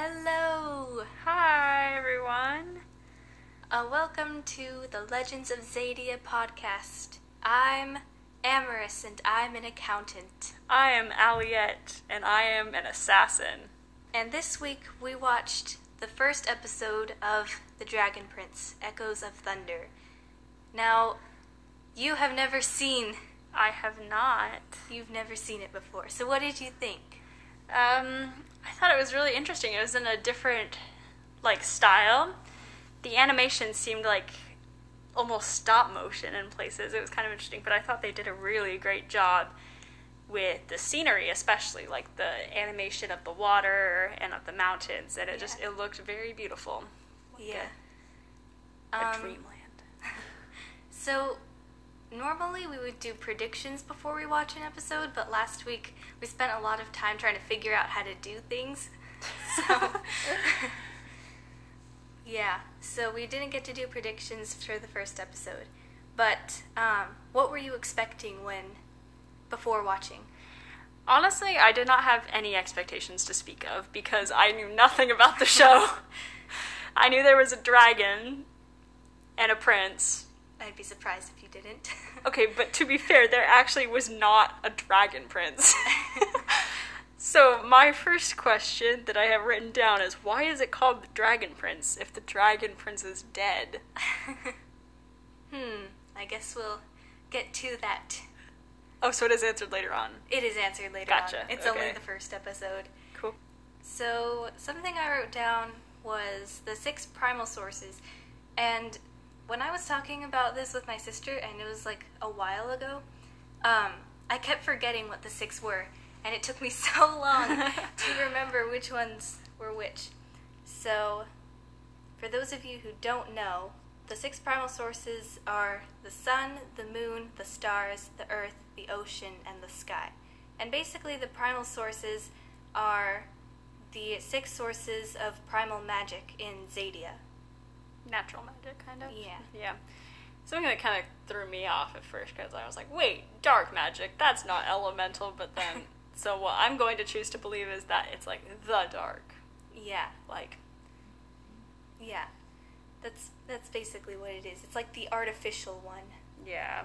Hello! Hi, everyone. Uh, welcome to the Legends of Xadia podcast. I'm Amaris and I'm an accountant. I am Aliette, and I am an assassin. And this week we watched the first episode of The Dragon Prince Echoes of Thunder. Now, you have never seen, I have not. you've never seen it before. So, what did you think? Um, I thought it was really interesting. It was in a different, like, style. The animation seemed like almost stop motion in places. It was kind of interesting, but I thought they did a really great job with the scenery, especially like the animation of the water and of the mountains, and it just it looked very beautiful. Yeah. A Um, dreamland. So, normally we would do predictions before we watch an episode, but last week we spent a lot of time trying to figure out how to do things. So, yeah, so we didn't get to do predictions for the first episode. But, um, what were you expecting when, before watching? Honestly, I did not have any expectations to speak of because I knew nothing about the show. I knew there was a dragon and a prince. I'd be surprised if you didn't. Okay, but to be fair, there actually was not a dragon prince. so, my first question that I have written down is why is it called the dragon prince if the dragon prince is dead? hmm, I guess we'll get to that. Oh, so it is answered later on. It is answered later Gotcha, on. It's okay. only the first episode. Cool. So, something I wrote down was the six primal sources. And when I was talking about this with my sister, and it was like a while ago, um, I kept forgetting what the six were. And it took me so long to remember which ones were which. So, for those of you who don't know, the six primal sources are the sun, the moon, the stars, the earth, the ocean, and the sky. And basically, the primal sources are the six sources of primal magic in Xadia. Natural magic, kind of. Yeah. Yeah. Something that kind of threw me off at first because I was like, wait, dark magic, that's not elemental, but then. so, what I'm going to choose to believe is that it's like the dark. Yeah, Like, yeah. That's that's basically what it is. It's like the artificial one. yeah.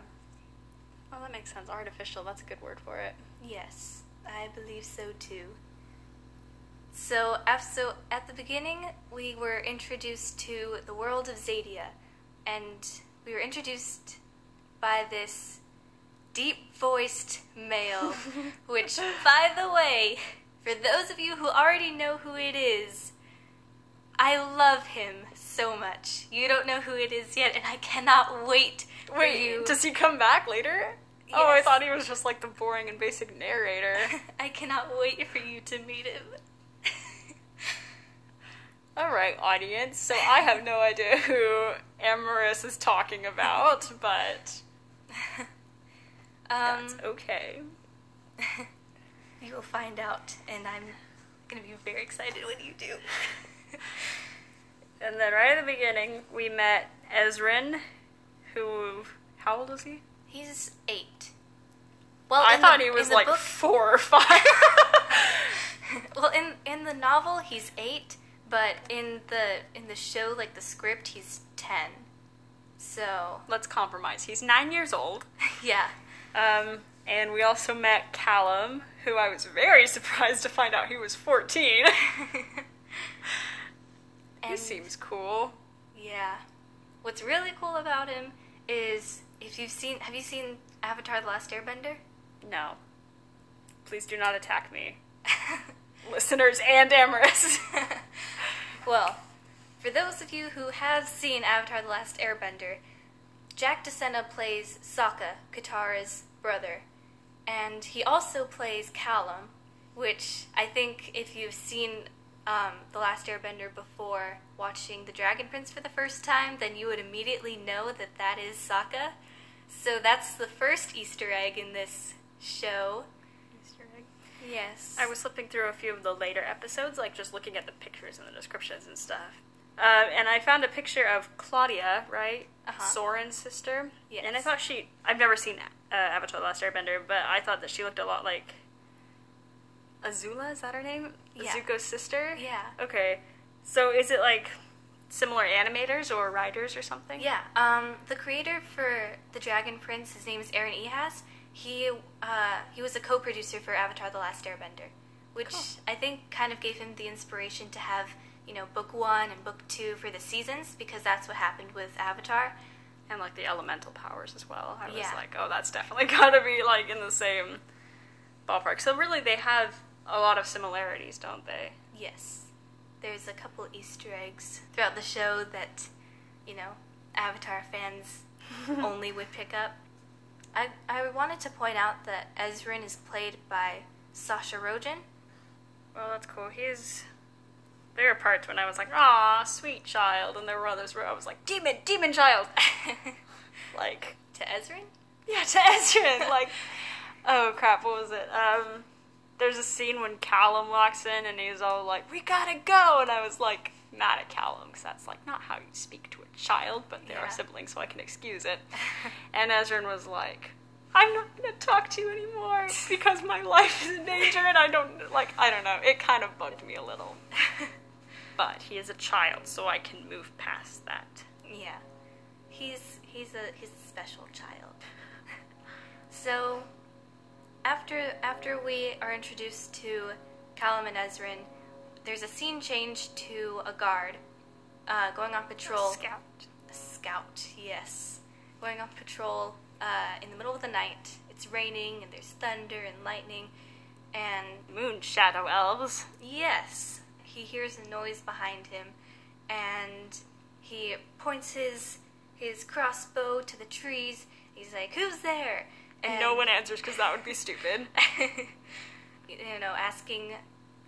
Well, that makes sense. Artificial, that's a good word for it. Yes, I believe so too. So, so at the beginning, we were introduced to the world of Xadia, and we were introduced by this deep-voiced male, which, by the way, for those of you who already know who it is, I love him so much. You don't know who it is yet, and I cannot wait for Wait, you. does he come back later? Oh, I thought he was just like the boring and basic narrator. I cannot wait for you to meet him. All right, audience. So I have no idea who Amaris is talking about, but um, that's okay. you will find out, and I'm gonna be very excited when you do. And then right at the beginning, we met Ezran, who how old is he? He's eight. Well, I thought the- he was like book- four or five. well, in in the novel, he's eight, but in the in the show, like the script, he's ten. So Let's compromise. He's nine years old. yeah, Um, and we also met Callum, who I was very surprised to find out he was fourteen. he seems cool. yeah. What's really cool about him is if you've seen, have you seen Avatar: The Last Airbender? No. Please do not attack me. Listeners and Amaris. Well, for those of you who have seen Avatar The Last Airbender, Jack DeSena plays Sokka, Katara's brother. And he also plays Callum, which I think if you've seen um, The Last Airbender before watching The Dragon Prince for the first time, then you would immediately know that that is Sokka. So that's the first Easter egg in this show. Yes. I was flipping through a few of the later episodes, like just looking at the pictures and the descriptions and stuff. Uh, and I found a picture of Claudia, right? Uh-huh. Soren's sister. Yes. And I thought she. I've never seen uh, Avatar: The Last Airbender, but I thought that she looked a lot like Azula, is that her name? Yeah. Zuko's sister? Yeah. Okay. So is it like similar animators or writers or something? Yeah. Um, the creator for the Dragon Prince, his name is Aaron Ehasz. He uh, he was a co-producer for Avatar: The Last Airbender, which Cool. I think kind of gave him the inspiration to have you know book one and book two for the seasons because that's what happened with Avatar. And like the elemental powers as well. I was Yeah. like, oh, that's definitely gotta be like in the same ballpark. So really, they have a lot of similarities, don't they? Yes, there's a couple Easter eggs throughout the show that you know Avatar fans only would pick up. I I wanted to point out that Ezran is played by Sasha Rojen. Well, that's cool. He's. There were parts when I was like, "Ah, sweet child," and there were others where I was like, "Demon, demon child." like, to Ezran? yeah, to Ezran. like, oh crap, what was it? Um, there's a scene when Callum walks in and he's all like, "We gotta go," and I was like, mad at Callum because that's like not how you speak to child, but they're Yeah. our siblings, so I can excuse it. and Ezran was like. I'm not gonna talk to you anymore because my life is in danger and I don't like I don't know. It kind of bugged me a little. But he is a child, so I can move past that. Yeah, he's he's a he's a special child. so, after after we are introduced to Callum and Ezran, there's a scene change to a guard uh, going on patrol. Scout. A scout, yes, going on patrol uh, in the middle of the night. It's raining and there's thunder and lightning, and Moon shadow elves. Yes, he hears a noise behind him, and he points his his crossbow to the trees. He's like, "Who's there?" And no one answers because that would be stupid. you know, asking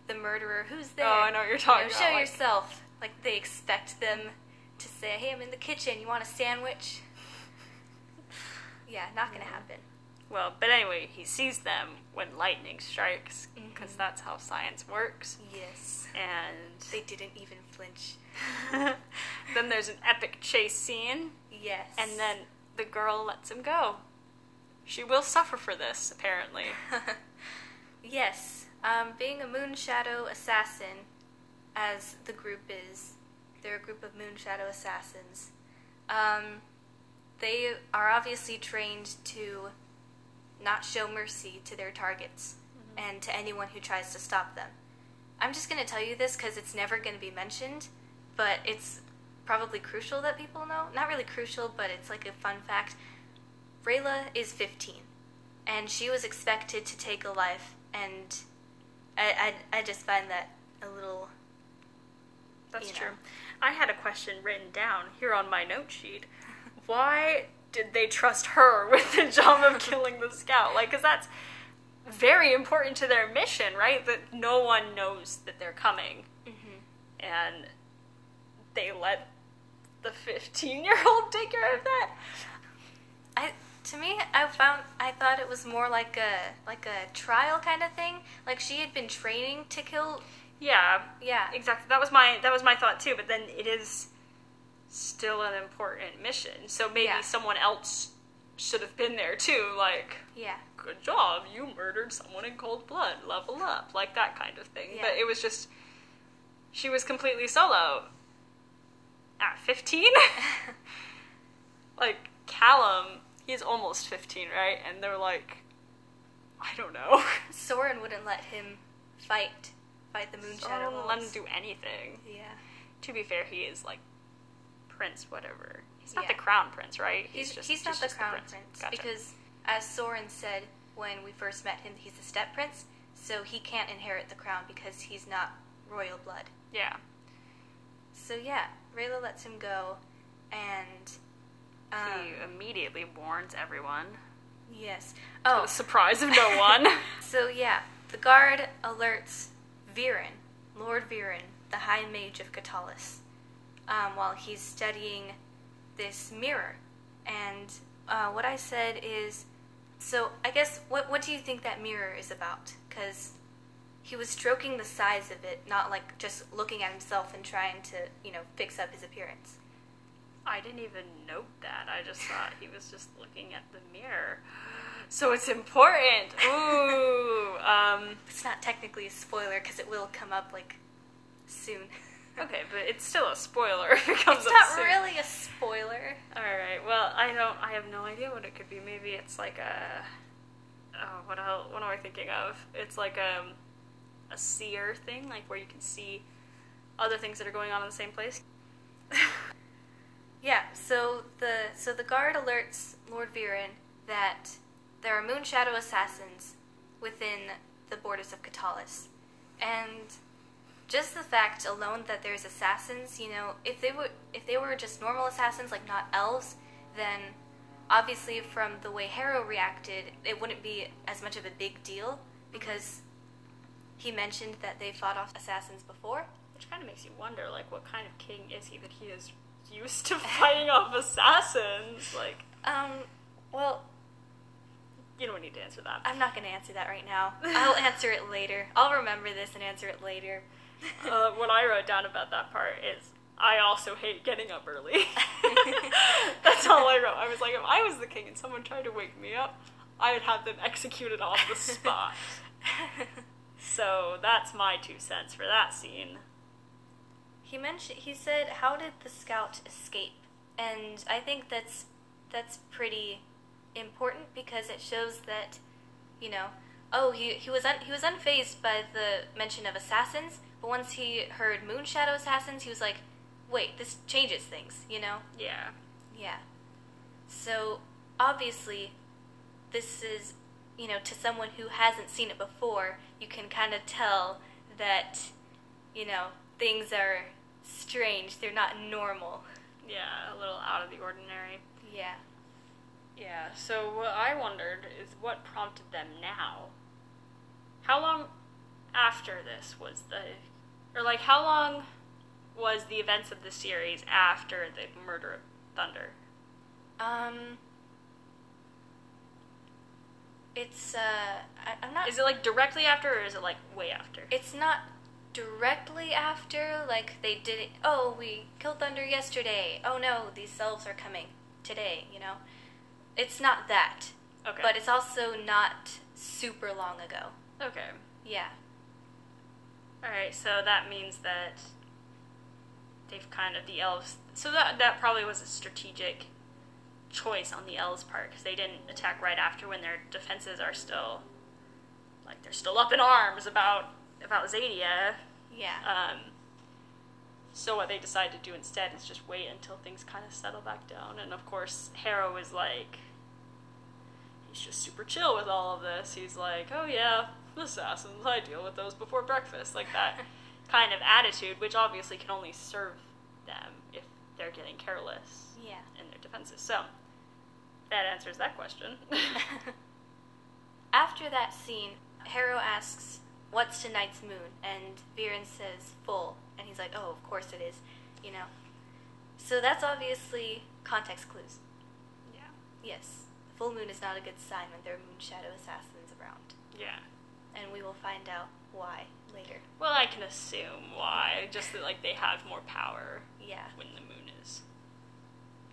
the murderer, "Who's there?" Oh, I know what you're You talking know, about, Show like- yourself. Like they expect them to say, "Hey, I'm in the kitchen. You want a sandwich?" Yeah, not gonna happen. Well, but anyway, he sees them when lightning strikes because Mhm. that's how science works. Yes, And they didn't even flinch. then there's an epic chase scene, Yes, and then the girl lets him go. She will suffer for this, apparently. yes, um, being a moon shadow assassin, as the group is, they're a group of moon shadow assassins. Um, they are obviously trained to not show mercy to their targets and to anyone who tries to stop them. I'm just going to tell you this because it's never going to be mentioned, but it's probably crucial that people know. Not really crucial, but it's like a fun fact. Rayla is 15, and she was expected to take a life, and I, I, I just find that a little. That's true. know. I had a question written down here on my note sheet. Why did they trust her with the job of killing the scout? Like, because that's very important to their mission, right? That no one knows that they're coming, hmm and they let the 15 year old take care of that. I to me, I found I thought it was more like a like a trial kind of thing. Like she had been training to kill. Yeah, Yeah, exactly. That was my that was my thought too. But then it is still an important mission, so maybe Yeah. someone else should have been there too. Like, yeah, good job, you murdered someone in cold blood. Level up, like that kind of thing. But it was just she was completely solo at fifteen. like Callum, he's almost fifteen, right? And they're like, I don't know. Soren wouldn't let him fight fight the Moon Shadow Don't let him do anything. Yeah, To be fair, he is like prince, whatever. He's not Yeah. the crown prince, right? he's just he's not the just crown prince, Gotcha. because as Soren said when we first met him, he's a step prince, so he can't inherit the crown because he's not royal blood. yeah, So yeah, Rayla lets him go, and um, he immediately warns everyone. yes. Oh, the surprise of no one. So yeah, the guard alerts Viren, Lord Viren, the High Mage of Katolis, um, while he's studying this mirror. And uh, what I said is, so I guess what what do you think that mirror is about? Because he was stroking the size of it, not like just looking at himself and trying to you know fix up his appearance. I didn't even note that. I just thought he was just looking at the mirror. So it's important. Ooh. Um, It's not technically a spoiler because it will come up like soon. okay, but it's still a spoiler if it comes it's up not soon. really a spoiler. All right. Well, I don't. I have no idea what it could be. Maybe it's like a. Oh, what else, What am I thinking of? It's like um, a seer thing, like where you can see other things that are going on in the same place. Yeah, so the so the guard alerts Lord Viren that there are Moonshadow assassins within the borders of Katolis. And just the fact alone that there's assassins, you know, if they were if they were just normal assassins like not elves, then obviously from the way Harrow reacted, it wouldn't be as much of a big deal because he mentioned that they fought off assassins before. Which kind of makes you wonder, like, what kind of king is he that he is used to fighting off assassins? Like, Um, well, you don't need to answer that. I'm not going to answer that right now. I'll answer it later. I'll remember this and answer it later. uh, what I wrote down about that part is I also hate getting up early. That's all I wrote. I was like, if I was the king and someone tried to wake me up, I would have them executed on the spot. so that's my two cents for that scene. he mentioned he said, "How did the scout escape?" And I think that's that's pretty important because it shows that, you know, oh, he he was un, he was unfazed by the mention of assassins, but once he heard Moonshadow assassins, he was like, "Wait, this changes things," you know? Yeah. Yeah. So obviously, this is, you know, to someone who hasn't seen it before, you can kind of tell that, you know, things are strange. They're not normal. Yeah, a little out of the ordinary. Yeah. Yeah, so what I wondered is what prompted them now? How long after this was the. Or, like, how long was the events of the series after the murder of Thunder? Um. It's uh, I, I'm not. Is it, like, directly after, or is it, like, way after? It's not directly after. Like they did it. Oh, we killed Thunder yesterday. Oh no, these elves are coming today. You know, it's not that. Okay. But it's also not super long ago. Okay. Yeah. Alright, so that means that they've kind of, the elves. So that, that probably was a strategic choice on the elves' part, because they didn't attack right after when their defenses are still. Like, they're still up in arms about, about Xadia. Yeah. Um, so what they decide to do instead is just wait until things kind of settle back down. And of course, Harrow is like, he's just super chill with all of this. He's like, oh yeah, assassins, I deal with those before breakfast. Like that kind of attitude, which obviously can only serve them if they're getting careless yeah. in their defenses. So that answers that question. After that scene, Harrow asks, "What's tonight's moon?" And Viren says, "Full." And he's like, "Oh, of course it is." You know. So that's obviously context clues. yeah. Yes, full moon is not a good sign when there are moon shadow assassins around, Yeah. and we will find out why later. Well, I can assume why. Just that, like, they have more power Yeah. when the moon is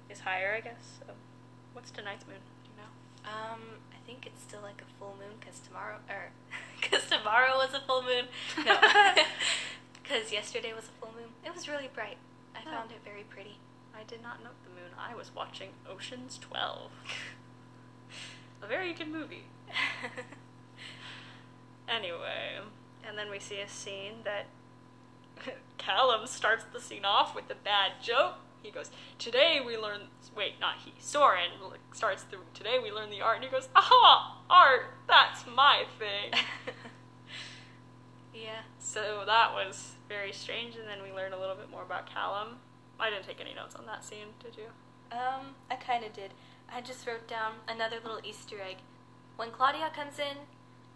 is higher, I guess. So, what's tonight's moon? Do you know? Um, I think it's still like a full moon because tomorrow, or because tomorrow was a full moon. No, because yesterday was a full moon. It was really bright. I Oh. found it very pretty. I did not note the moon. I was watching Ocean's Twelve, a very good movie. Anyway, and then we see a scene that Callum starts the scene off with a bad joke. He goes, "Today we learn." Wait, not he. Soren starts the. Today we learn the art, and he goes, "Aha, art! That's my thing." yeah. So that was very strange, and then we learned a little bit more about Callum. I didn't take any notes on that scene, did you? Um, I kind of did. I just wrote down another little Easter egg. When Claudia comes in,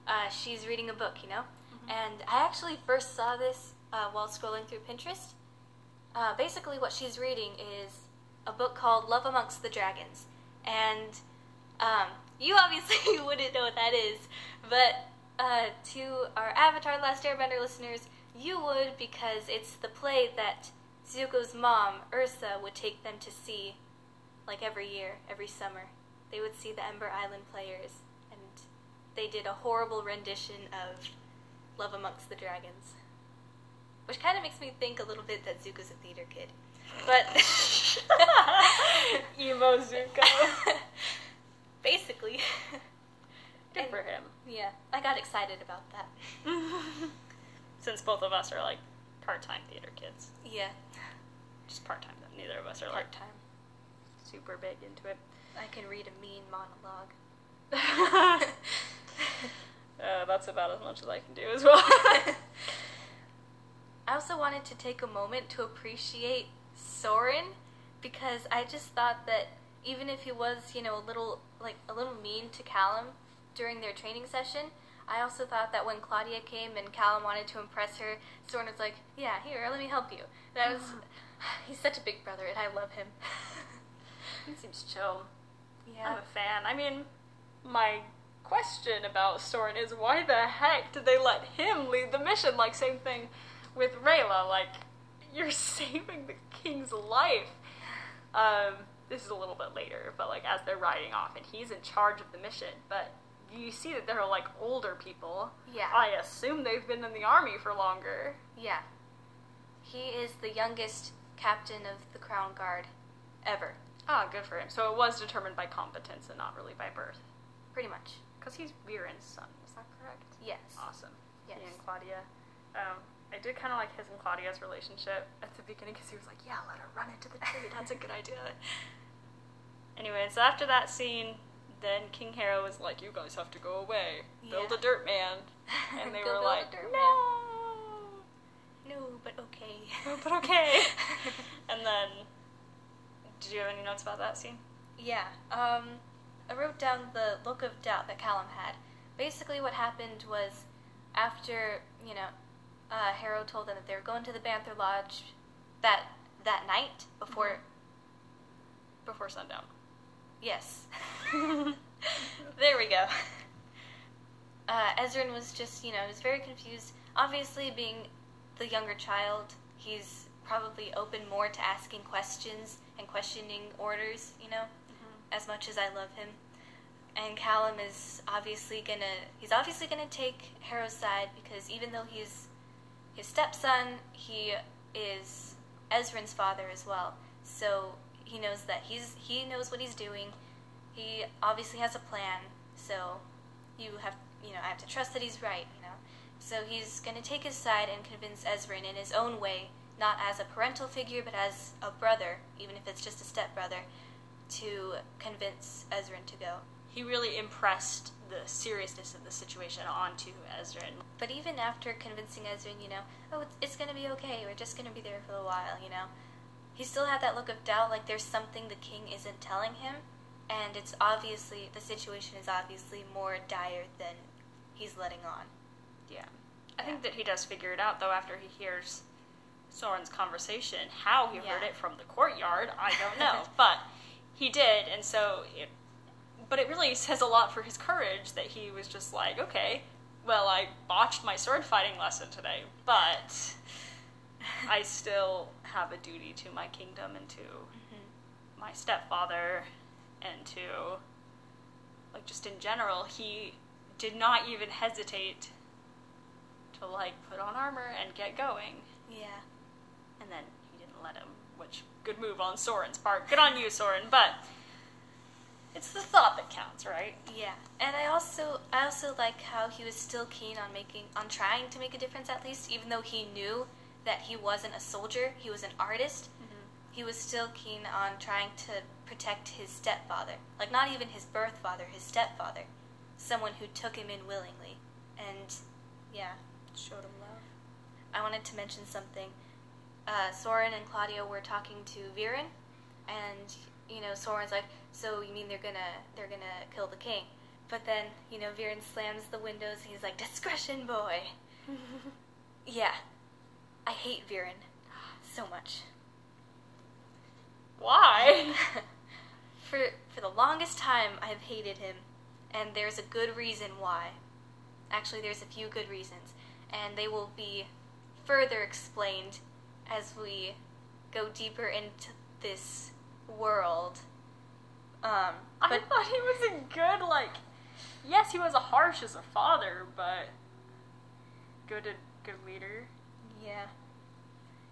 uh, she's reading a book, you know? And I actually first saw this uh, while scrolling through Pinterest. Uh, basically, what she's reading is a book called Love Amongst the Dragons. And um, you obviously wouldn't know what that is, but uh, to our Avatar Last Airbender listeners, you would because it's the play that Zuko's mom, Ursa, would take them to see like every year, every summer. They would see the Ember Island players, and they did a horrible rendition of Love Amongst the Dragons. Which kind of makes me think a little bit that Zuko's a theater kid. But. Emo Zuko. Basically. Good And- for him. Yeah, I got excited about that. Since both of us are like part-time theater kids, Yeah, just part-time. though. Neither of us are part like time. Super big into it. I can read a mean monologue. uh, that's about as much as I can do as well. I also wanted to take a moment to appreciate Soren because I just thought that even if he was, you know, a little like a little mean to Callum during their training session, I also thought that when Claudia came and Callum wanted to impress her, Soren was like, "Yeah, here, let me help you." And I was, he's such a big brother, and I love him. he seems chill. I'm a fan. I mean, my question about Soren is why the heck did they let him lead the mission? Like, same thing with Rayla. Like, you're saving the king's life. Um, this is a little bit later, but like as they're riding off, and he's in charge of the mission. But you see that there are like older people. yeah, I assume they've been in the army for longer. yeah. He is the youngest captain of the Crown Guard ever, Ah, good for him. So it was determined by competence and not really by birth. pretty much. Because he's Viren's son, is that correct? Yes. Awesome. Yes. He and Claudia. Um, I did kind of like his and Claudia's relationship at the beginning because he was like, "Yeah, let her run into the tree. That's a good idea." Anyway, so after that scene, then King Harrow was like, "You guys have to go away. Build Yeah. a dirt man," and they were like, dirt "No." No, but okay. No, but okay. and then, did you have any notes about that scene? yeah. Um, I wrote down the look of doubt that Callum had. Basically, what happened was after you know, uh, Harrow told them that they were going to the Banther Lodge that that night before. Before sundown. Yes. there we go. Uh, Ezran was just, you know, he was very confused. Obviously, being the younger child, he's probably open more to asking questions and questioning orders, you know, mm-hmm. as much as I love him. And Callum is obviously gonna, he's obviously gonna take Harrow's side because even though he's his stepson, he is Ezran's father as well. So he knows that he's he knows what he's doing. He obviously has a plan. So you have you know I have to trust that he's right. You know. So he's going to take his side and convince Ezran in his own way, not as a parental figure, but as a brother, even if it's just a stepbrother, to convince Ezran to go. He really impressed the seriousness of the situation onto Ezran. But even after convincing Ezran, you know, oh, it's, it's going to be okay. We're just going to be there for a while, you know. He still had that look of doubt, like there's something the king isn't telling him, and it's obviously the situation is obviously more dire than he's letting on. Yeah. I think that he does figure it out, though, after he hears Soren's conversation. How he heard it from the courtyard, I don't know. but he did, and so it. But it really says a lot for his courage that he was just like, okay, well, I botched my sword fighting lesson today, but I still have a duty to my kingdom and to mm-hmm. my stepfather and to like just in general he did not even hesitate to like put on armor and get going Yeah. And then he didn't let him which good move on Soren's part. Good on you Soren but it's the thought that counts right? Yeah, and I also I also like how he was still keen on making on trying to make a difference at least, even though he knew that he wasn't a soldier, he was an artist. Mm-hmm. He was still keen on trying to protect his stepfather, like not even his birth father, his stepfather, someone who took him in willingly, and yeah, showed him love. I wanted to mention something. Uh, Soren and Claudia were talking to Viren, and you know Soren's like, "So you mean they're gonna they're gonna kill the king?" But then you know Viren slams the windows. And he's like, "Discretion, boy." yeah, I hate Viren so much. why for for the longest time, I've hated him, and there's a good reason why. Actually, there's a few good reasons, and they will be further explained as we go deeper into this world. Um, I thought he was a good like yes, he was a harsh as a father, but good, good leader. Yeah.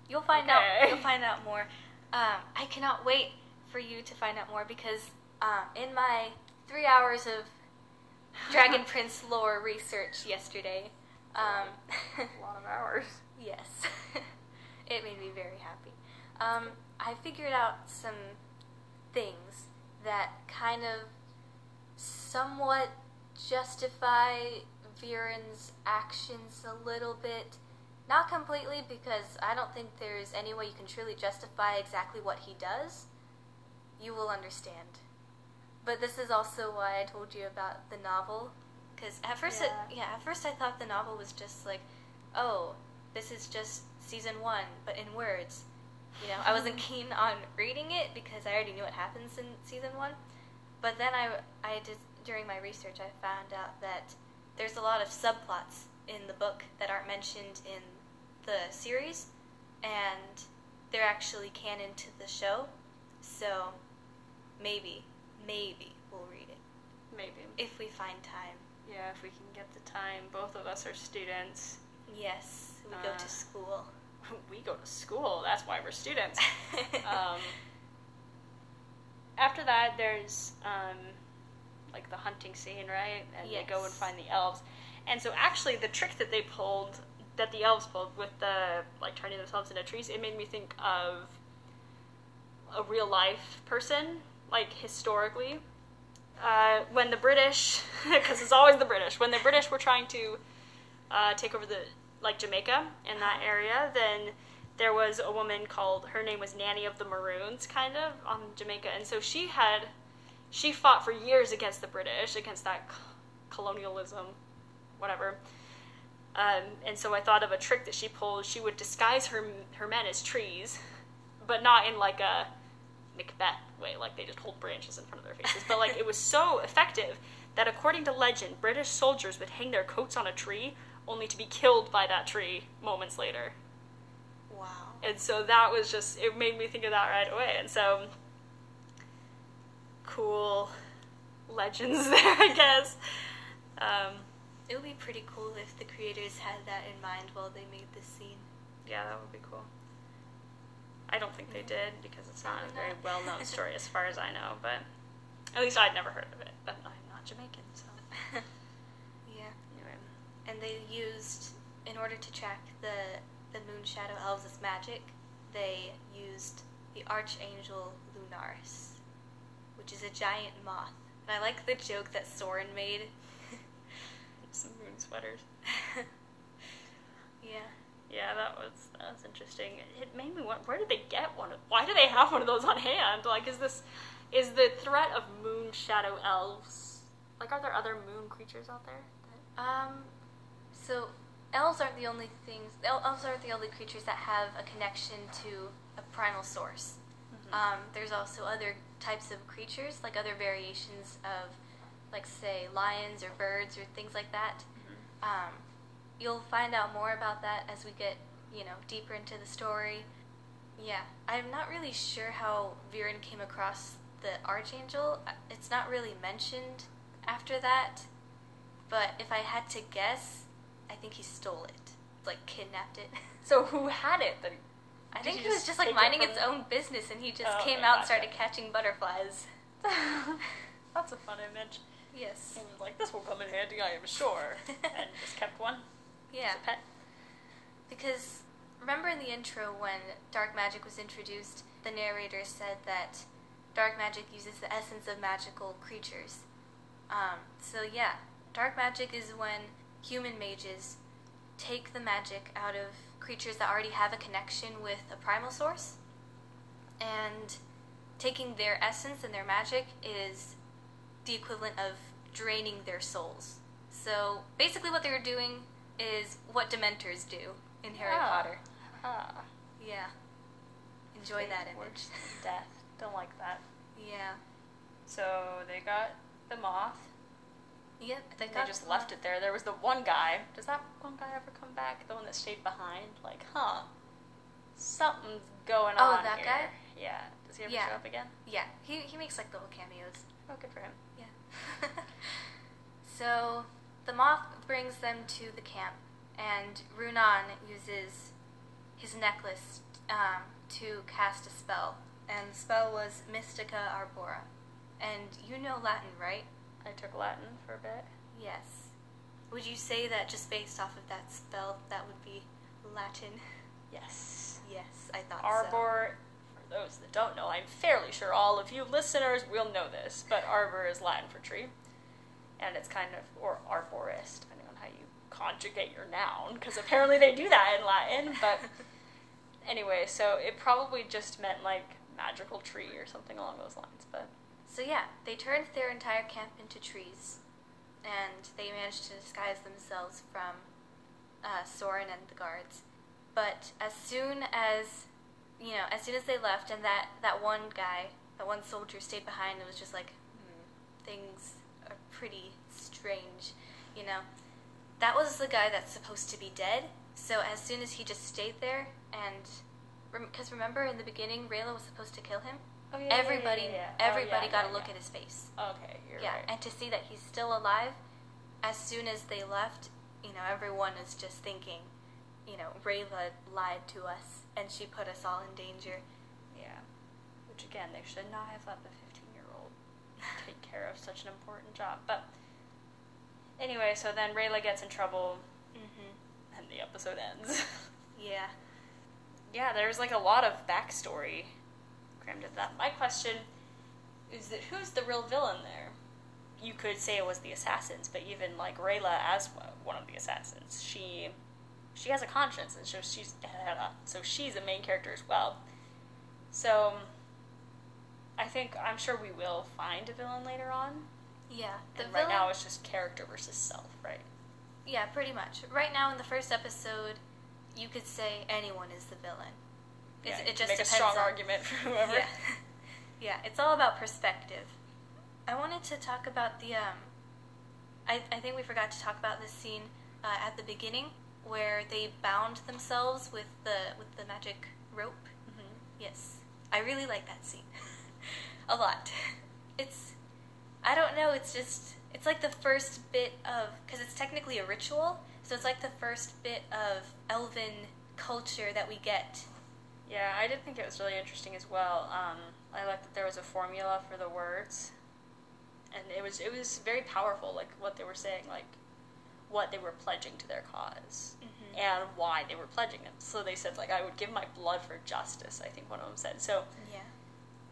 You'll find Okay. out. You'll find out more. Um, I cannot wait for you to find out more because um, in my three hours of Dragon Prince lore research yesterday, um, A lot of hours. yes, it made me very happy. Um, I figured out some things that kind of somewhat justify Viren's actions a little bit. Not completely, because I don't think there's any way you can truly justify exactly what he does. You will understand. But this is also why I told you about the novel. Because at first, Yeah. it, yeah, at first I thought the novel was just like, oh, this is just season one, but in words. You know, I wasn't mm. keen on reading it because I already knew what happens in season one. But then I, I did during my research, I found out that there's a lot of subplots in the book that aren't mentioned in the series, and they're actually canon to the show. So maybe, maybe we'll read it Maybe. if we find time. Yeah, if we can get the time. Both of us are students. Yes, we go Uh, to school. We go to school. That's why we're students. um, after that, there's um, like the hunting scene, right? And they go and find the elves. And so, actually, the trick that they pulled, that the elves pulled with the like turning themselves into trees, it made me think of a real life person, like historically. Uh, when the British, because it's always the British, when the British were trying to uh, take over the like Jamaica in that area, then there was a woman called her name was Nanny of the Maroons, kind of on Jamaica, and so she had she fought for years against the British, against that colonialism, whatever. Um, and so I thought of a trick that she pulled. She would disguise her her men as trees, but not in like a Macbeth way, like they just hold branches in front of their faces. But like it was so effective that according to legend, British soldiers would hang their coats on a tree only to be killed by that tree moments later. wow. And so that was just it made me think of that right away. And so cool legends there, I guess. Um, It would be pretty cool if the creators had that in mind while they made this scene. yeah, that would be cool. I don't think they did because it's not a very well known story as far as I know, but at least I'd never heard of it. But I'm not Jamaican, so. And they used, in order to track the the Moon Shadow Elves magic, they used the Archangel Lunaris, which is a giant moth. And I like the joke that Soren made. Some moon sweaters. yeah. Yeah, that was that was interesting. It made me wonder where did they get one? Of, why do they have one of those on hand? Like, is this is the threat of moon shadow elves? Like, are there other moon creatures out there? That, Um, so elves aren't the only things. Elves aren't the only creatures that have a connection to a primal source. Um, there's also other types of creatures, like other variations of, like say lions or birds or things like that. Um, you'll find out more about that as we get, you know, deeper into the story. Yeah, I'm not really sure how Viren came across the Archangel. It's not really mentioned after that, but if I had to guess, I think he stole it, like kidnapped it. so who had it? Then I Did think it was just like it minding from its own business, and he just Oh, came okay, out and gotcha. started catching butterflies. that's a fun image. Yes. He was like, "This will come in handy, I am sure," and just kept one Yeah. as a pet. Because remember in the intro when dark magic was introduced, the narrator said that dark magic uses the essence of magical creatures. Um, so yeah, dark magic is when human mages take the magic out of creatures that already have a connection with a primal source, and taking their essence and their magic is the equivalent of draining their souls. So basically, what they're doing is what Dementors do in Harry Ah. Potter. Ah, Yeah. Enjoy that image. Death. Don't like that. yeah. So they got the moth. Yep. They, They just left it there. There was the one guy. Does that one guy ever come back? The one that stayed behind? Like, huh? Something's going Oh, on. Oh, that here. guy? Yeah. Does he ever Yeah. show up again? Yeah. He he makes like little cameos. Oh, good for him. Yeah. So the moth brings them to the camp, and Runaan uses his necklace um, to cast a spell. And the spell was Mystica Arbora. And you know Latin, right? I took Latin for a bit. Yes. Would you say that just based off of that spell, that would be Latin? Yes. Yes, I thought so. Arbor, for those that don't know, I'm fairly sure all of you listeners will know this, but arbor is Latin for tree. And it's kind of, or arborist, depending on how you conjugate your noun, because apparently they do that in Latin, but anyway, so it probably just meant like magical tree or something along those lines, but So yeah, they turned their entire camp into trees, and they managed to disguise themselves from uh, Soren and the guards. But as soon as you know, as soon as they left, and that that one guy, that one soldier, stayed behind, it was just like hmm, things are pretty strange, you know. That was the guy that's supposed to be dead. So as soon as he just stayed there, and because remember in the beginning, Rayla was supposed to kill him. Oh yeah, everybody, yeah, yeah. Oh, everybody yeah, got a look at his face. Okay, you're yeah, right. and to see that he's still alive, as soon as they left, you know, everyone is just thinking, you know, Rayla lied to us and she put us all in danger. Yeah. Which again, they should not have let the 15 year old take care of such an important job. But anyway, so then Rayla gets in trouble Mm-hmm. and the episode ends. Yeah. yeah, there's like a lot of backstory crammed into that. My question is that who's the real villain there? You could say it was the assassins, but even like Rayla as one of the assassins, she she has a conscience, and so she's so she's a main character as well. So I think I'm sure we will find a villain later on. Yeah. The and villain, right now it's just character versus self, right? yeah, pretty much. Right now in the first episode, you could say anyone is the villain. Yeah, it just make a depends strong on, argument for whoever. Yeah. yeah, it's all about perspective. I wanted to talk about the um I, I think we forgot to talk about this scene uh, at the beginning where they bound themselves with the with the magic rope. Mhm. Yes. I really like that scene. a lot. It's I don't know, it's just it's like the first bit of cuz it's technically a ritual, so it's like the first bit of elven culture that we get. Yeah, I did think it was really interesting as well. Um, I liked that there was a formula for the words, and it was it was very powerful. Like what they were saying, like what they were pledging to their because Mhm. and why they were pledging it. So they said like I would give my blood for justice. I think one of them said so. Yeah.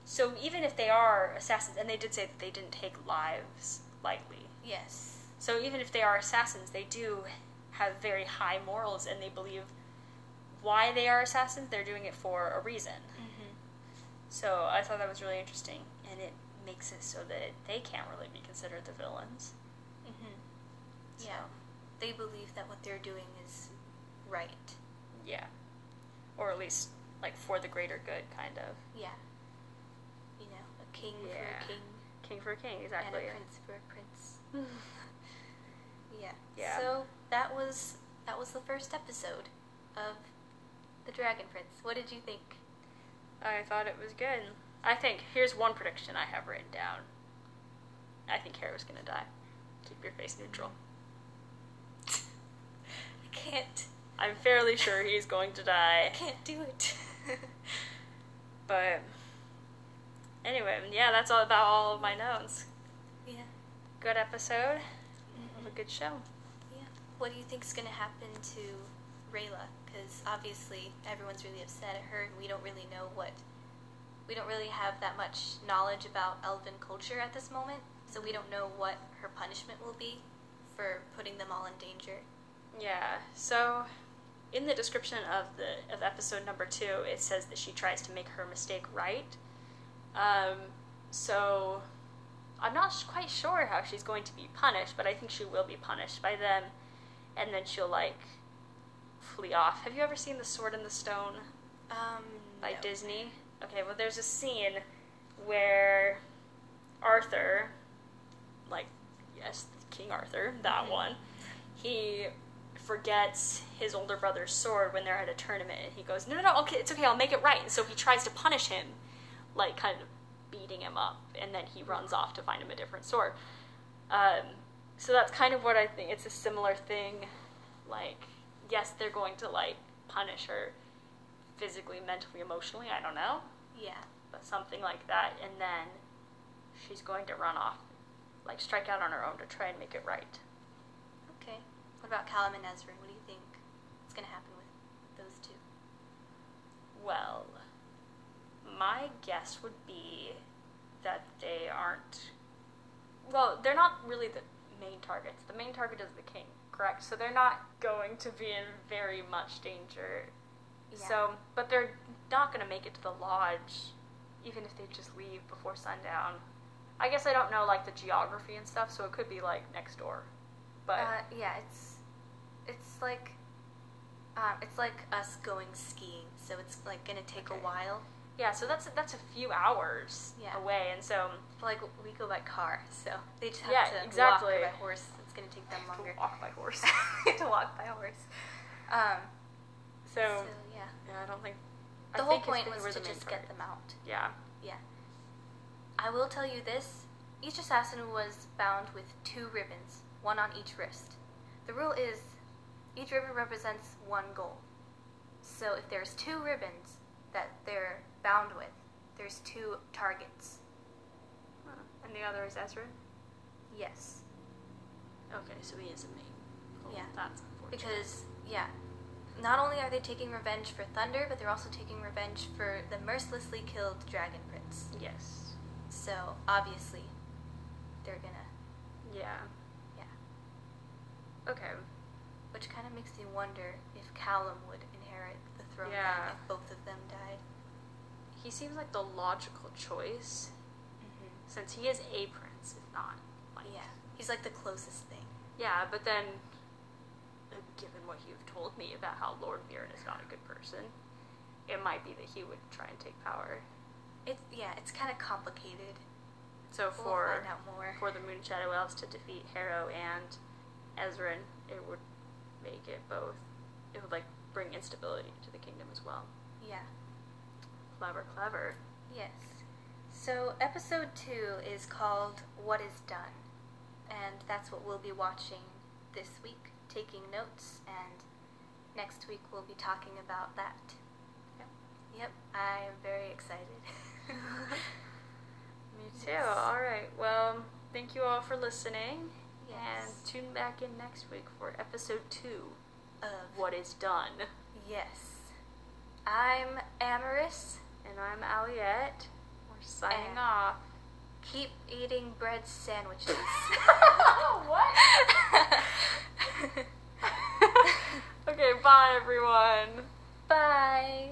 So even if they are assassins, and they did say that they didn't take lives lightly. Yes. So even if they are assassins, they do have very high morals, and they believe why they are assassins. They're doing it for a reason. Mhm. So I thought that was really interesting, and it makes it so that they can't really be considered the villains. Mhm. So, Yeah. They believe that what they're doing is right. yeah, or at least like for the greater good, kind of. Yeah. You know, a king for a king King for a king, and exactly. a prince for a prince. Yeah. Yeah. So that was that was the first episode of The Dragon Prince. What did you think? I thought it was good. I think here's one prediction I have written down. I think Harrow's gonna die. Keep your face neutral. I can't. I'm fairly sure he's going to die. I can't do it. But anyway, yeah, that's all about all of my notes. yeah. Good episode of Mhm. a good show. Yeah. What do you think's gonna happen to Rayla? Because obviously everyone's really upset at her, and we don't really know what. We don't really have that much knowledge about Elven culture at this moment, so we don't know what her punishment will be for putting them all in danger. Yeah. So, in the description of the of episode number two, it says that she tries to make her mistake right. Um, so, I'm not quite sure how she's going to be punished, but I think she will be punished by them, and then she'll like flee off. Have you ever seen The Sword in the Stone Um. by no. Disney? Okay. Well, there's a scene where Arthur, like yes, King Arthur, that Mhm. one, he forgets his older brother's sword when they're at a tournament and he goes no no no okay it's okay i'll make it right and so he tries to punish him like kind of beating him up and then he runs off to find him a different sword um, so that's kind of what I think. It's a similar thing. Like, yes, they're going to like punish her physically, mentally, emotionally. I don't know, Yeah. but something like that, and then she's going to run off, like strike out on her own to try and make it right. Okay. What about Callum and Ezra? What do you think is going to happen with, with those two? Well, my guess would be that they aren't. Well, they're not really the main targets. The main target is the king, correct? So they're not going to be in very much danger. Yeah. So, but they're not going to make it to the lodge, even if they just leave before sundown. I guess I don't know like the geography and stuff, so it could be like next door. But uh, yeah, it's it's like um, it's like us going skiing, so it's like gonna take Okay. a while. yeah, so that's that's a few hours Yeah. away, and so like we go by car, so they just have Yeah, to exactly. walk by horse. It's gonna take them longer. to walk by horse. to walk by horse. Um, so, so yeah, yeah, I don't think the I whole think point was to just get them out. Yeah. Yeah. I will tell you this each assassin was bound with two ribbons, one on each wrist. The rule is each ribbon represents one goal. So if there's two ribbons that they're bound with, there's two targets. And the other is Ezran. Yes. Okay, so he is a main. goal. Yeah. That's unfortunate. Because, yeah, not only are they taking revenge for Thunder, but they're also taking revenge for the mercilessly killed Dragon Prince. yes, So obviously, they're gonna, yeah, yeah. okay, Which kind of makes me wonder if Callum would inherit the throne Yeah. if both of them died. he seems like the logical choice Mm-hmm. since he is a prince, if not like Yeah, he's like the closest thing. Yeah. But then, given what you've told me about how Lord Viren is not a good person, it might be that he would try and take power. It's yeah, it's kind of complicated. So We'll for more. for the Moon Shadow Elves to defeat Harrow and Ezran, it would make it both. It would like bring instability to the kingdom as well. Yeah. Clever, clever. Yes. So episode two is called "What Is Done," and that's what we'll be watching this week, taking notes, and next week we'll be talking about that. Yep. Yep, I am very excited. Me too. Yes. All right. Well, thank you all for listening. Yes. And tune back in next week for episode two Of What is Done. Yes. I'm Amaris. And I'm Aliette. We're signing And- off. Keep eating bread sandwiches. what? okay, bye everyone. Bye.